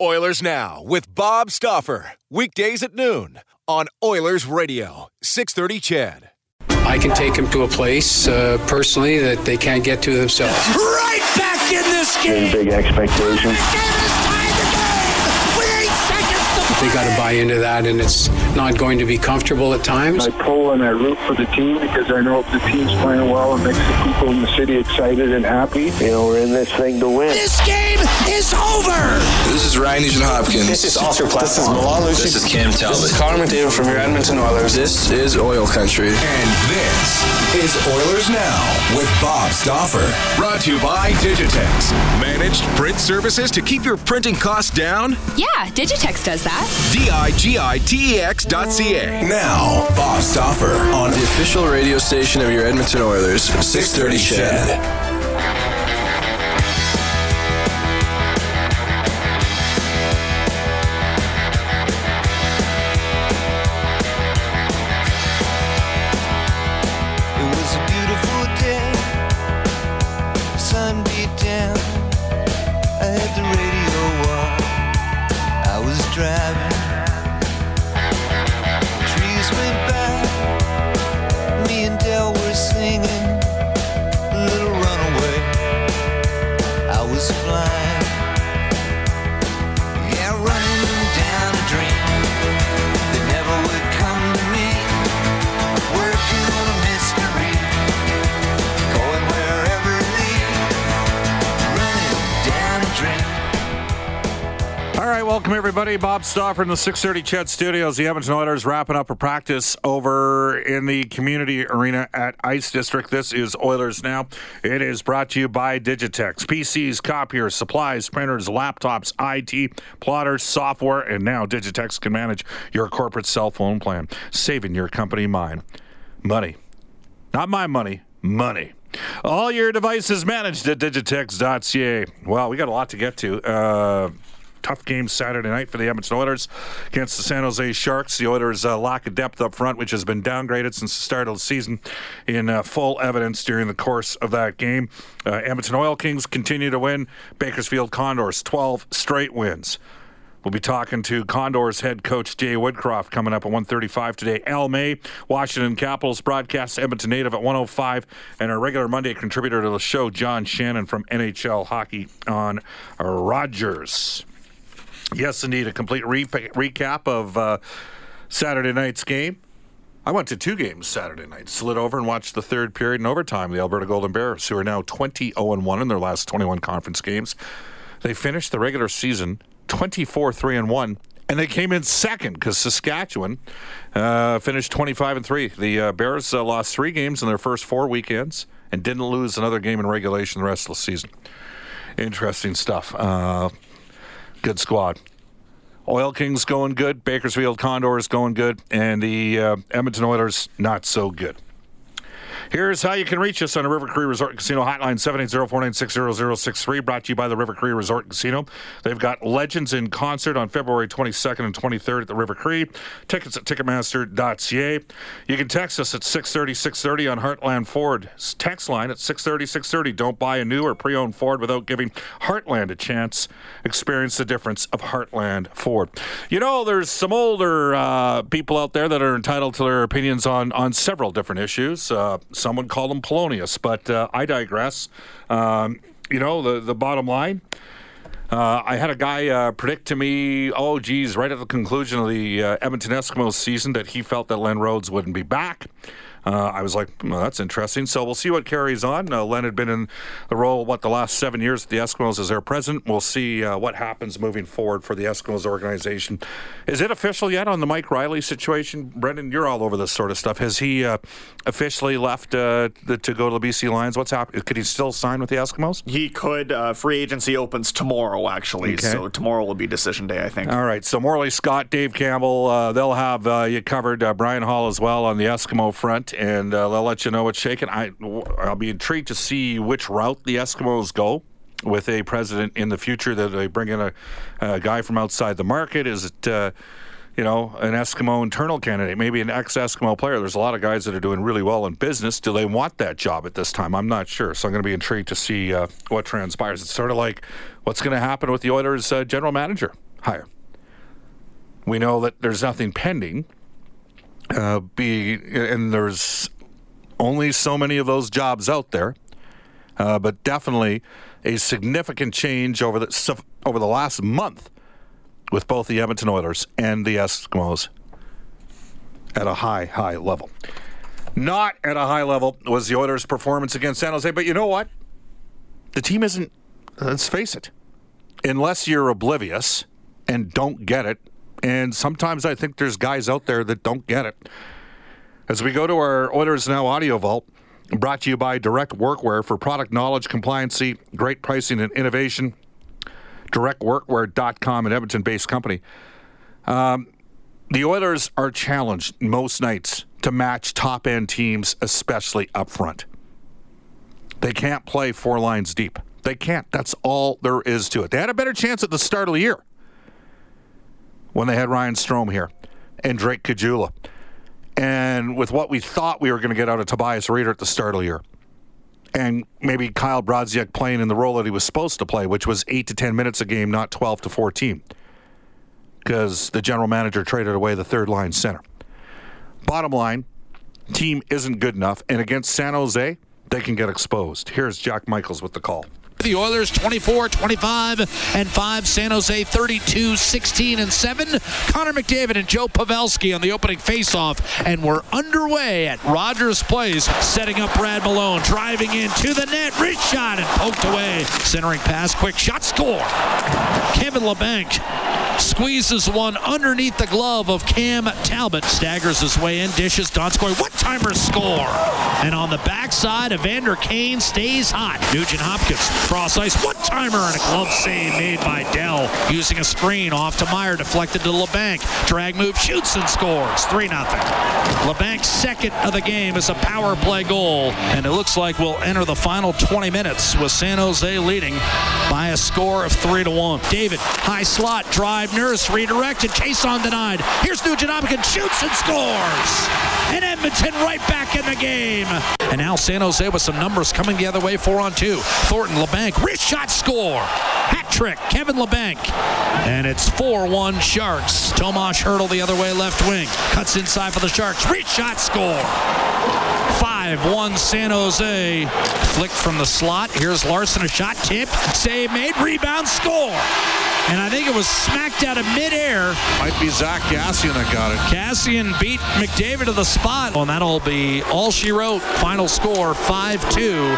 Oilers Now with Bob Stauffer. Weekdays at noon on Oilers Radio, 630 CHED. I can take them to a place uh, personally that they can't get to themselves. Right back in this game. Big expectations. They got to buy into that, and it's not going to be comfortable at times. I pull and I root for the team because I know if the team's playing well, it makes the people in the city excited and happy. You know, we're in this thing to win. This game is over. This is Ryan Nugent Hopkins. This is Oscar Platt. This is Milan Lucic. This is Cam Talbot. This is Connor McDavid from your Edmonton Oilers. This is Oil Country. And this is Oilers Now with Bob Stauffer. Brought to you by Digitex. Managed print services to keep your printing costs down? Yeah, Digitex does that. D-I-G-I-T-E-X dot C-A. Now, Bob Stauffer on the official radio station of your Edmonton Oilers, 630 CHED. Welcome everybody. Bob Stauffer in the 630 CHED Studios. The Edmonton Oilers wrapping up a practice over in the community arena at Ice District. This is Oilers Now. It is brought to you by Digitex. PCs, copiers, supplies, printers, laptops, IT, plotters, software, and now Digitex can manage your corporate cell phone plan, saving your company mind. Money. Not my money, money. All your devices managed at digitex.ca. Well, we got a lot to get to. Uh, tough game Saturday night for the Edmonton Oilers against the San Jose Sharks. The Oilers' uh, lack of depth up front, which has been downgraded since the start of the season, in uh, full evidence during the course of that game. Uh, Edmonton Oil Kings continue to win. Bakersfield Condors, 12 straight wins. We'll be talking to Condors head coach Jay Woodcroft coming up at 1:35 today. Al May, Washington Capitals broadcast Edmonton native at 105, and our regular Monday contributor to the show, John Shannon from NHL Hockey on Rogers. Yes, indeed, a complete re- recap of uh, Saturday night's game. I went to two games Saturday night. Slid over and watched the third period in overtime. The Alberta Golden Bears, who are now 20 0 1 in their last 21 conference games, they finished the regular season 24 3 and 1 and they came in second because Saskatchewan uh, finished 25 and 3 the uh, bears uh, lost three games in their first four weekends and didn't lose another game in regulation the rest of the season interesting stuff uh, good squad. Oil kings going good. Bakersfield condors going good. And the uh, edmonton oilers not so good Here's how you can reach us on the River Cree Resort Casino hotline 780-496-0063 brought to you by the River Cree Resort Casino. They've got Legends in concert on February 22nd and 23rd at the River Cree. Tickets at ticketmaster.ca. You can text us at 630-630 on Heartland Ford text line at 630-630. Don't buy a new or pre-owned Ford without giving Heartland a chance. Experience the difference of Heartland Ford. You know, there's some older uh, people out there that are entitled to their opinions on, on several different issues. Uh, some would call them Polonius, but uh, I digress. Um, you know, the, the bottom line. Uh, I had a guy uh, predict to me, oh, geez, right at the conclusion of the uh, Edmonton Eskimos season that he felt that Len Rhodes wouldn't be back. Uh, I was like, well, that's interesting. So we'll see what carries on. Uh, Len had been in the role, what, the last seven years at the Eskimos as their president. We'll see uh, what happens moving forward for the Eskimos organization. Is it official yet on the Mike Riley situation? Brendan, you're all over this sort of stuff. Has he uh, officially left uh, the, to go to the BC Lions? What's happening? Could he still sign with the Eskimos? He could. Uh, free agency opens tomorrow, actually. Okay. So tomorrow will be decision day, I think. All right. So Morley Scott, Dave Campbell, uh, they'll have uh, you covered. Uh, Brian Hall as well on the Eskimo front, and uh, they'll let you know what's shaking. I I'll be intrigued to see which route the Eskimos go with a president in the future. That they bring in a, a guy from outside the market. Is it? Uh, you know, an Eskimo internal candidate, maybe an ex Eskimo player. There's a lot of guys that are doing really well in business. Do they want that job at this time? I'm not sure. So I'm going to be intrigued to see uh, what transpires. It's sort of like what's going to happen with the Oilers' uh, general manager hire. We know that there's nothing pending. Uh, be and there's only so many of those jobs out there, uh, but definitely a significant change over the over the last month with both the Edmonton Oilers and the Eskimos at a high, high level. Not at a high level was the Oilers' performance against San Jose, but you know what? The team isn't. Let's face it. Unless you're oblivious and don't get it, and sometimes I think there's guys out there that don't get it. As we go to our Oilers Now audio vault, brought to you by Direct Workwear for product knowledge, compliancy, great pricing, and innovation. DirectWorkwear.com, an Edmonton based company. Um, the Oilers are challenged most nights to match top end teams, especially up front. They can't play four lines deep. They can't. That's all there is to it. They had a better chance at the start of the year when they had Ryan Strome here and Drake Caggiula. And with what we thought we were going to get out of Tobias Rieder at the start of the year. And maybe Kyle Brodziak playing in the role that he was supposed to play, which was 8 to 10 minutes a game, not 12 to 14. Because the general manager traded away the third line center. Bottom line, team isn't good enough. And against San Jose, they can get exposed. Here's Jack Michaels with the call. The Oilers 24, 25, and 5. San Jose 32, 16, and 7. Connor McDavid and Joe Pavelski on the opening faceoff. And we're underway at Rogers Place, setting up Brad Malone. Driving in to the net. Rich shot and poked away. Centering pass, quick shot, score. Kevin Labanc squeezes one underneath the glove of Cam Talbot. Staggers his way in, dishes. Donskoy, What timer score. And on the backside, Evander Kane stays hot. Nugent Hopkins cross ice, what timer and a glove save made by Dell using a screen off to Meier, deflected to Labanc. Drag move, shoots and scores. 3 0. Labanc's second of the game is a power play goal, and it looks like we'll enter the final 20 minutes with San Jose leading by a score of 3 to 1. David, high slot, drive, Nurse redirected, Chiasson denied. Here's Nugent Hopkins, shoots and scores. And Edmonton right back in the game. And now San Jose with some numbers coming the other way, four on two. Thornton, Labanc, wrist shot score. Hat trick, Kevin Labanc. And it's 4 1 Sharks. Tomas Hertl the other way, left wing. Cuts inside for the Sharks. Wrist shot score. 5 1 San Jose. Flicked from the slot. Here's Larsson, a shot tip. Save made. Rebound score. And I think it was smacked out of midair. Might be Zack Kassian that got it. Kassian beat McDavid to the spot. Well, and that'll be all she wrote. Final score 5 2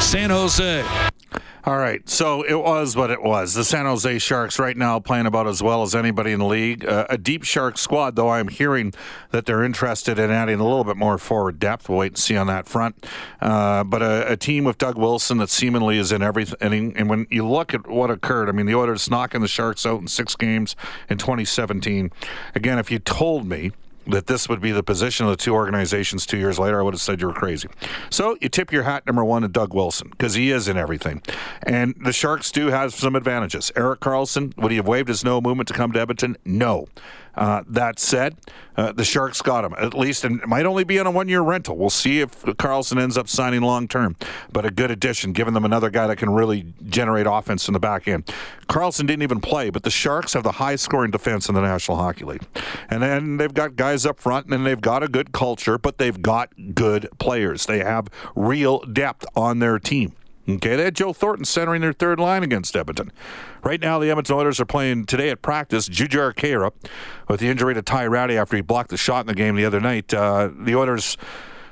San Jose. All right, so it was what it was. The San Jose Sharks right now playing about as well as anybody in the league. Uh, a deep Shark squad, though I'm hearing that they're interested in adding a little bit more forward depth. We'll wait and see on that front. Uh, but a, a, team with Doug Wilson that seemingly is in everything. And when you look at what occurred, I mean, the Oilers knocking the Sharks out in six games in 2017. Again, if you told me that this would be the position of the two organizations two years later, I would have said you were crazy. So you tip your hat number one to Doug Wilson because he is in everything. And the Sharks do have some advantages. Erik Karlsson, would he have waived his no movement to come to Edmonton? No. Uh, that said, uh, the Sharks got him at least, and it might only be on a one-year rental. We'll see if Karlsson ends up signing long-term, but a good addition, giving them another guy that can really generate offense in the back end. Karlsson didn't even play, but the Sharks have the highest-scoring defense in the National Hockey League, and then they've got guys up front, and they've got a good culture, but they've got good players. They have real depth on their team. Okay, they had Joe Thornton centering their third line against Edmonton. Right now, the Edmonton Oilers are playing today at practice. Jujhar Khaira with the injury to Ty Rattie after he blocked the shot in the game the other night. Uh, the Oilers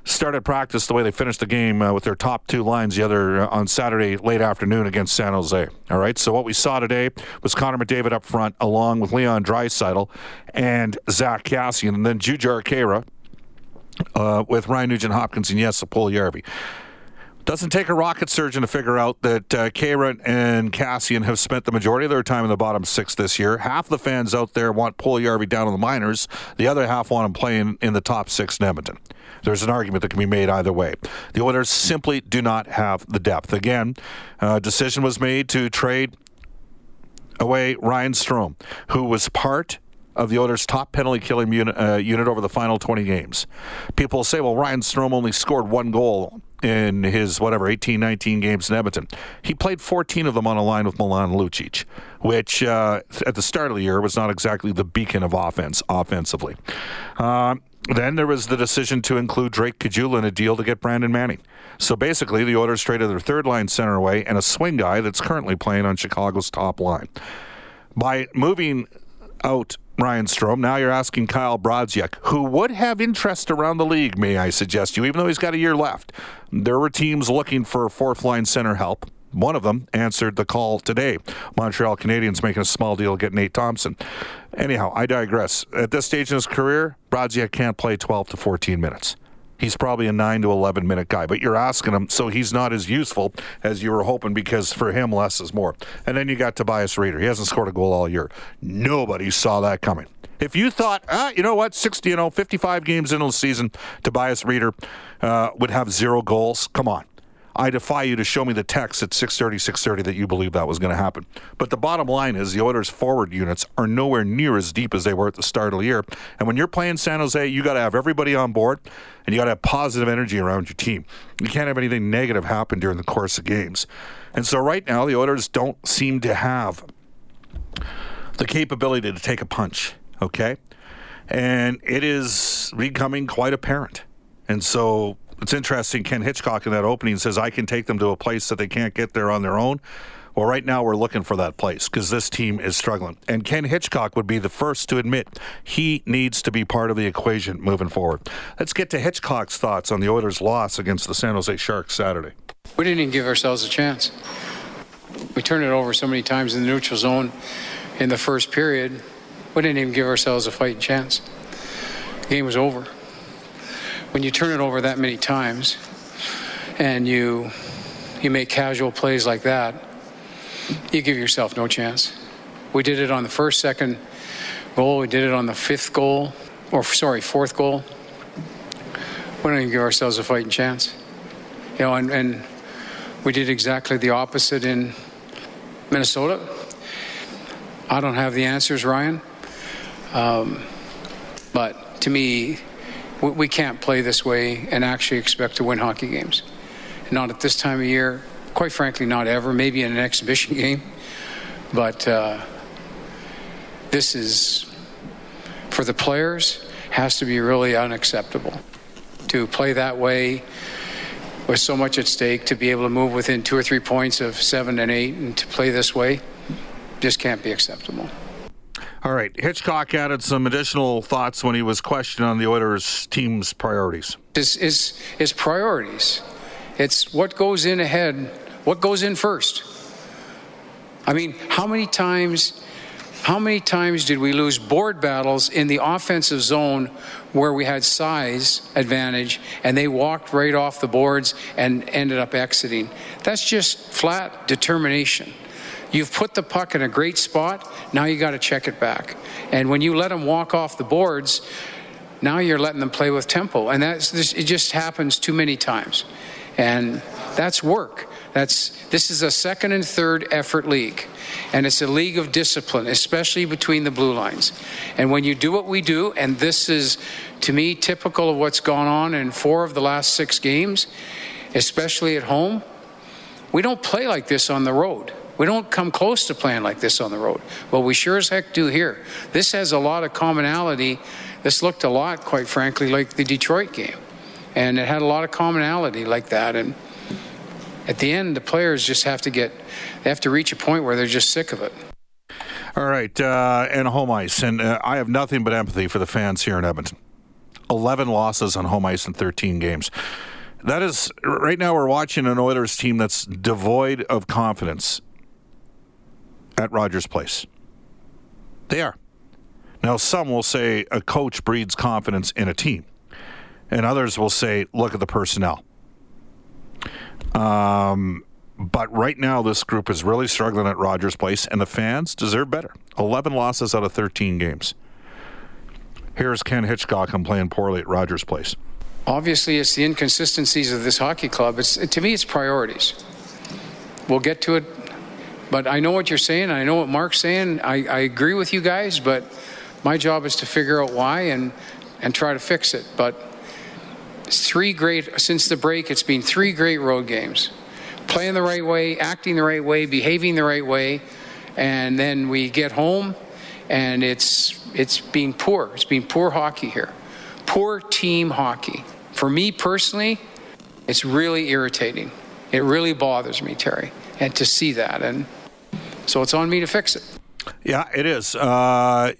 started practice the way they finished the game uh, with their top two lines the other uh, on Saturday late afternoon against San Jose. All right, so what we saw today was Connor McDavid up front along with Leon Draisaitl and Zack Kassian, and then Jujhar Khaira uh, with Ryan Nugent Hopkins and yes, Puljujarvi. Doesn't take a rocket surgeon to figure out that uh, Khaira and Kassian have spent the majority of their time in the bottom six this year. Half the fans out there want Puljujarvi down in the minors. The other half want him playing in the top six in Edmonton. There's an argument that can be made either way. The Oilers simply do not have the depth. Again, a decision was made to trade away Ryan Strome, who was part of the Oilers' top penalty killing uh, unit over the final 20 games. People say, well, Ryan Strome only scored one goal in his, whatever, 18, 19 games in Edmonton. He played 14 of them on a line with Milan Lucic, which uh, at the start of the year was not exactly the beacon of offense offensively. Uh, then there was the decision to include Drake Caggiula in a deal to get Brandon Manning. So basically, the Oilers traded their third line center away and a swing guy that's currently playing on Chicago's top line. By moving out Ryan Strome. Now you're asking Kyle Brodziak, who would have interest around the league, may I suggest you, even though he's got a year left. There were teams looking for fourth line center help. One of them answered the call today. Montreal Canadiens making a small deal to get Nate Thompson. Anyhow, I digress. At this stage in his career, Brodziak can't play 12 to 14 minutes. He's probably a 9 to 11 minute guy, but you're asking him, so he's not as useful as you were hoping because for him, less is more. And then you got Tobias Rieder. He hasn't scored a goal all year. Nobody saw that coming. If you thought, ah, you know what, 60, you know, 55 games into the season, Tobias Rieder uh, would have zero goals, come on. I defy you to show me the text at 6:30, 6:30 that you believe that was going to happen. But the bottom line is the Oilers' forward units are nowhere near as deep as they were at the start of the year. And when you're playing San Jose, you got to have everybody on board, and you got to have positive energy around your team. You can't have anything negative happen during the course of games. And so right now, the Oilers don't seem to have the capability to take a punch. Okay, and it is becoming quite apparent. And so it's interesting. Ken Hitchcock in that opening says, I can take them to a place that they can't get there on their own. Well, right now we're looking for that place because this team is struggling. And Ken Hitchcock would be the first to admit he needs to be part of the equation moving forward. Let's get to Hitchcock's thoughts on the Oilers' loss against the San Jose Sharks Saturday. We didn't even give ourselves a chance. We turned it over so many times in the neutral zone in the first period. We didn't even give ourselves a fighting chance. The game was over when you turn it over that many times and you you make casual plays like that, you give yourself no chance. We did it on the first, second goal. We did it on the fifth goal, or sorry, fourth goal. We don't even give ourselves a fighting chance. You know, and, and we did exactly the opposite in Minnesota. I don't have the answers, Ryan. Um, but to me, we, we can't play this way and actually expect to win hockey games. Not at this time of year. Quite frankly, not ever. Maybe in an exhibition game, but uh, this is for the players has to be really unacceptable to play that way with so much at stake to be able to move within two or three points of seven and eight and to play this way just can't be acceptable. All right. Hitchcock added some additional thoughts when he was questioned on the Oilers' team's priorities. Is is is priorities? It's what goes in ahead. What goes in first? I mean, how many times? How many times did we lose board battles in the offensive zone where we had size advantage and they walked right off the boards and ended up exiting? That's just flat determination. You've put the puck in a great spot, now you got to check it back. And when you let them walk off the boards, now you're letting them play with tempo, and that's it. Just happens too many times, and that's work. That's this is a second and third effort league, and it's a league of discipline, especially between the blue lines. And when you do what we do, and this is to me typical of what's gone on in four of the last six games, especially at home, we don't play like this on the road. We don't come close to playing like this on the road. Well, we sure as heck do here. This has a lot of commonality. This looked a lot, quite frankly, like the Detroit game. And it had a lot of commonality like that. And at the end, the players just have to get, they have to reach a point where they're just sick of it. All right, uh, and home ice. And uh, I have nothing but empathy for the fans here in Edmonton. 11 losses on home ice in 13 games. That is, right now, we're watching an Oilers team that's devoid of confidence at Rogers Place. They are. Now, some will say a coach breeds confidence in a team, and others will say, look at the personnel. Um, but right now, this group is really struggling at Rogers Place, and the fans deserve better. 11 losses out of 13 games. Here's Ken Hitchcock. I'm playing poorly at Rogers Place. Obviously, it's the inconsistencies of this hockey club. It's, to me, it's priorities. We'll get to it, but I know what you're saying. I know what Mark's saying. I, I agree with you guys, but my job is to figure out why and, and try to fix it. But three great, since the break, it's been three great road games. Playing the right way, acting the right way, behaving the right way, and then we get home and it's it's been poor. It's been poor hockey here. Poor team hockey. For me personally, it's really irritating. It really bothers me, Terry, and to see that. And so it's on me to fix it. Yeah, it is. Uh,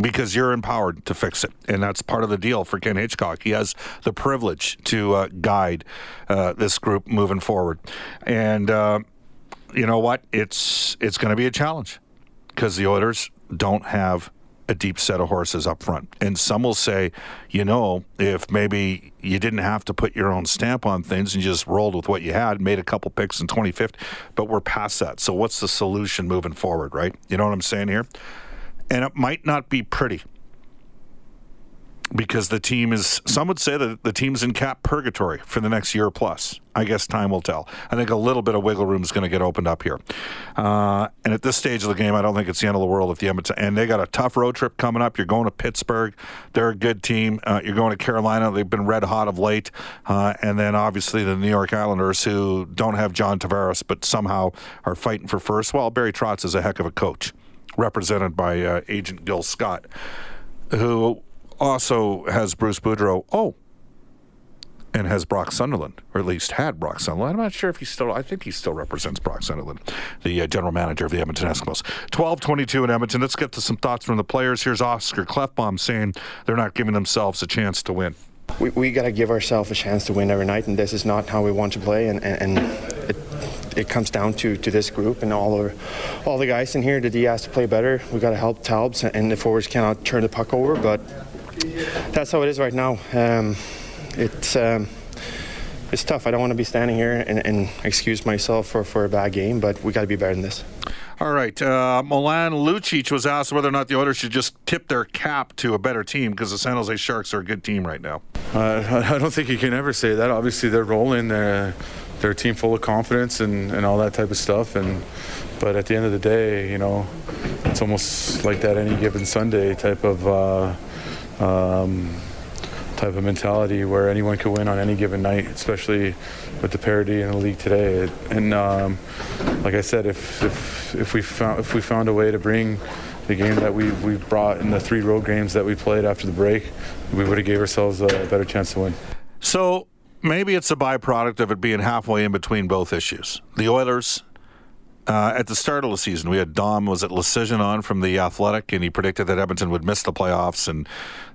because you're empowered to fix it. And that's part of the deal for Ken Hitchcock. He has the privilege to uh, guide uh, this group moving forward. And uh, you know what? It's it's going to be a challenge because the Oilers don't have a deep set of horses up front. And some will say, you know, if maybe you didn't have to put your own stamp on things and you just rolled with what you had, made a couple picks in 2050, but we're past that. So what's the solution moving forward, right? You know what I'm saying here? And it might not be pretty because the team is, some would say that the team's in cap purgatory for the next year plus. I guess time will tell. I think a little bit of wiggle room is going to get opened up here. Uh, and at this stage of the game, I don't think it's the end of the world if the Edmonton, and they got a tough road trip coming up. You're going to Pittsburgh. They're a good team. Uh, you're going to Carolina. They've been red hot of late. Uh, and then obviously the New York Islanders, who don't have John Tavares, but somehow are fighting for first. Well, Barry Trotz is a heck of a coach, represented by uh, Agent Gil Scott, who also has Bruce Boudreau. Oh, and has Brock Sunderland, or at least had Brock Sunderland. I'm not sure if he still. I think he still represents Brock Sunderland, the uh, general manager of the Edmonton Eskimos. 12-22 in Edmonton. Let's get to some thoughts from the players. Here's Oscar Klefbom saying they're not giving themselves a chance to win. We, we got to give ourselves a chance to win every night, and this is not how we want to play. And, and, and it, it comes down to, to this group and all our, all the guys in here. The D has to play better. We got to help Talbs, and the forwards cannot turn the puck over. But that's how it is right now. Um, it's um, it's tough. I don't want to be standing here and, and, excuse myself for, for a bad game, but we got to be better than this. All right. Uh, Milan Lucic was asked whether or not the Oilers should just tip their cap to a better team because the San Jose Sharks are a good team right now. Uh, I don't think you can ever say that. Obviously, they're rolling. They're, they're a team full of confidence and, and all that type of stuff. And but at the end of the day, you know, it's almost like that any given Sunday type of. Uh, um, type of mentality where anyone could win on any given night, especially with the parity in the league today. And um, like I said, if, if if we found if we found a way to bring the game that we we brought in the three road games that we played after the break, we would have gave ourselves a better chance to win. So maybe it's a byproduct of it being halfway in between both issues. The Oilers uh, at the start of the season, we had Dom was at Decision on from the Athletic, and he predicted that Edmonton would miss the playoffs and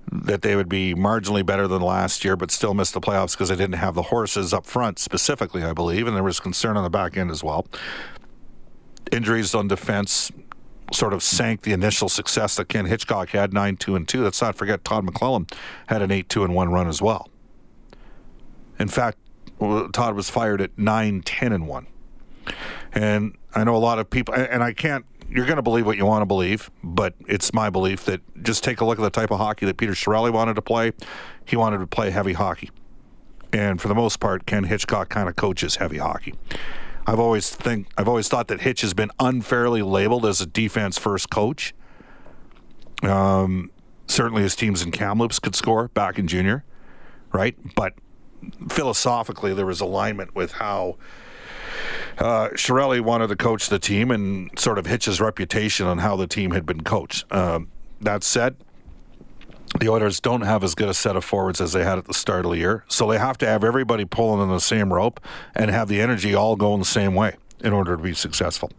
that they would be marginally better than last year, but still miss the playoffs because they didn't have the horses up front specifically, I believe, and there was concern on the back end as well. Injuries on defense sort of sank the initial success that Ken Hitchcock had, nine two and two. Let's not forget Todd McLellan had an eight two and one run as well. In fact, Todd was fired at nine ten and one, and I know a lot of people, and I can't you're going to believe what you want to believe, but it's my belief that just take a look at the type of hockey that Peter Chiarelli wanted to play. He wanted to play heavy hockey. And for the most part, Ken Hitchcock kind of coaches heavy hockey. I've always think I've always thought that Hitch has been unfairly labeled as a defense first coach. Um, certainly his teams in Kamloops could score back in junior, right? But philosophically, there was alignment with how uh, Chiarelli wanted to coach the team and sort of Hitch's reputation on how the team had been coached. Um, that said, the Oilers don't have as good a set of forwards as they had at the start of the year, so they have to have everybody pulling on the same rope and have the energy all going the same way in order to be successful.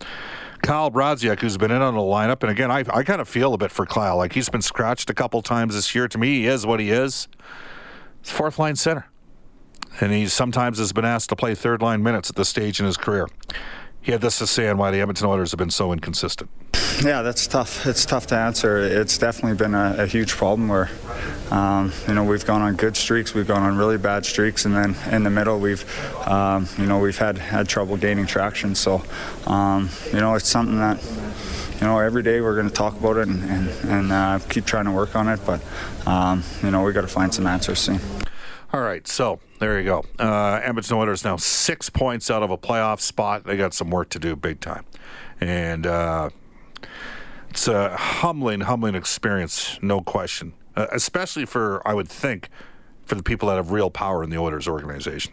Kyle Brodziak, who's been in on the lineup, and again, I, I kind of feel a bit for Kyle. Like he's been scratched a couple times this year. To me, he is what he is. He's fourth line center and he sometimes has been asked to play third line minutes at this stage in his career. He had this to say on why the Edmonton Oilers have been so inconsistent. Yeah, that's tough. It's tough to answer. It's definitely been a, a huge problem where, um, you know, we've gone on good streaks, we've gone on really bad streaks, and then in the middle we've, um, you know, we've had had trouble gaining traction. So, um, you know, it's something that you know, every day we're going to talk about it and, and, and uh, keep trying to work on it. But, um, you know, we got to find some answers soon. All right, so there you go. Uh, Edmonton Oilers now six points out of a playoff spot. They got some work to do, big time, and uh, it's a humbling, humbling experience, no question. Uh, especially for, I would think, for the people that have real power in the Oilers organization.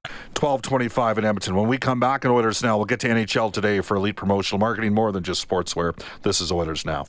1225 in Edmonton. When we come back in Oilers Now, we'll get to NHL today for elite promotional marketing more than just sportswear. This is Oilers Now.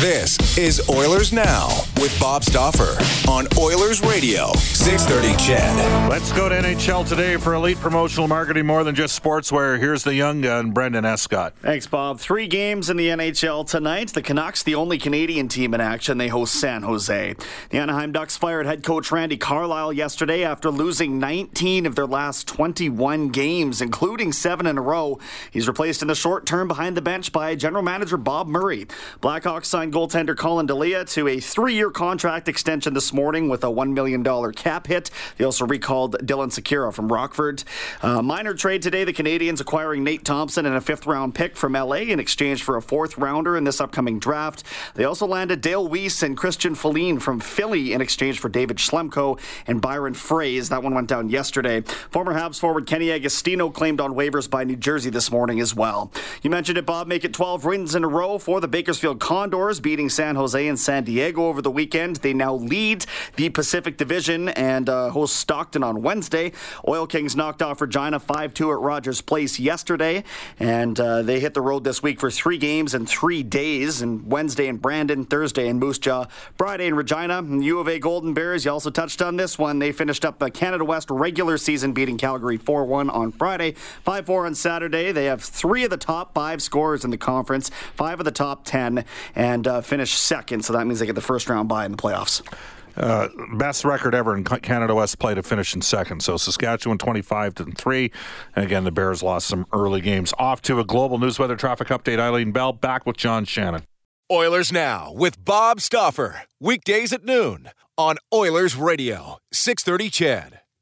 This is Oilers Now with Bob Stauffer on Oilers Radio, 630 CHED. Let's go to NHL today for elite promotional marketing more than just sportswear. Here's the young gun, Brendan Escott. Thanks, Bob. Three games in the NHL tonight. The Canucks, the only Canadian team in action, they host San Jose. The Anaheim Ducks fired head coach Randy Carlyle yesterday after losing 19 of their last 21 games, including seven in a row. He's replaced in the short term behind the bench by general manager Bob Murray. Blackhawks signed goaltender Collin Delia to a three-year contract extension this morning with a $1 million cap hit. They also recalled Dylan Sikura from Rockford. Uh, minor trade today, the Canadiens acquiring Nate Thompson and a fifth-round pick from LA in exchange for a fourth-rounder in this upcoming draft. They also landed Dale Weise and Christian Folin from Philly in exchange for David Schlemko and Byron Froese. That one went down yesterday. Former Habs forward Kenny Agostino claimed on waivers by New Jersey this morning as well. You mentioned it, Bob. Make it 12 wins in a row for the Bakersfield Condors beating San Jose and San Diego over the weekend. They now lead the Pacific Division and uh, host Stockton on Wednesday. Oil Kings knocked off Regina 5 2 at Rogers Place yesterday, and uh, they hit the road this week for three games in three days. And Wednesday in Brandon, Thursday in Moose Jaw, Friday in Regina. And U of A Golden Bears, you also touched on this one. They finished up the Canada West regular season beating Calgary 4 1 on Friday, 5 4 on Saturday. They have three of the top five scorers in the conference, five of the top 10, and uh, finish second, so that means they get the first round bye in the playoffs. Uh, best record ever in Canada West play to finish in second. So Saskatchewan 25 to 3. And again, the Bears lost some early games. Off to a global news weather traffic update. Eileen Bell back with John Shannon. Oilers Now with Bob Stauffer. Weekdays at noon on Oilers Radio, 630 CHED.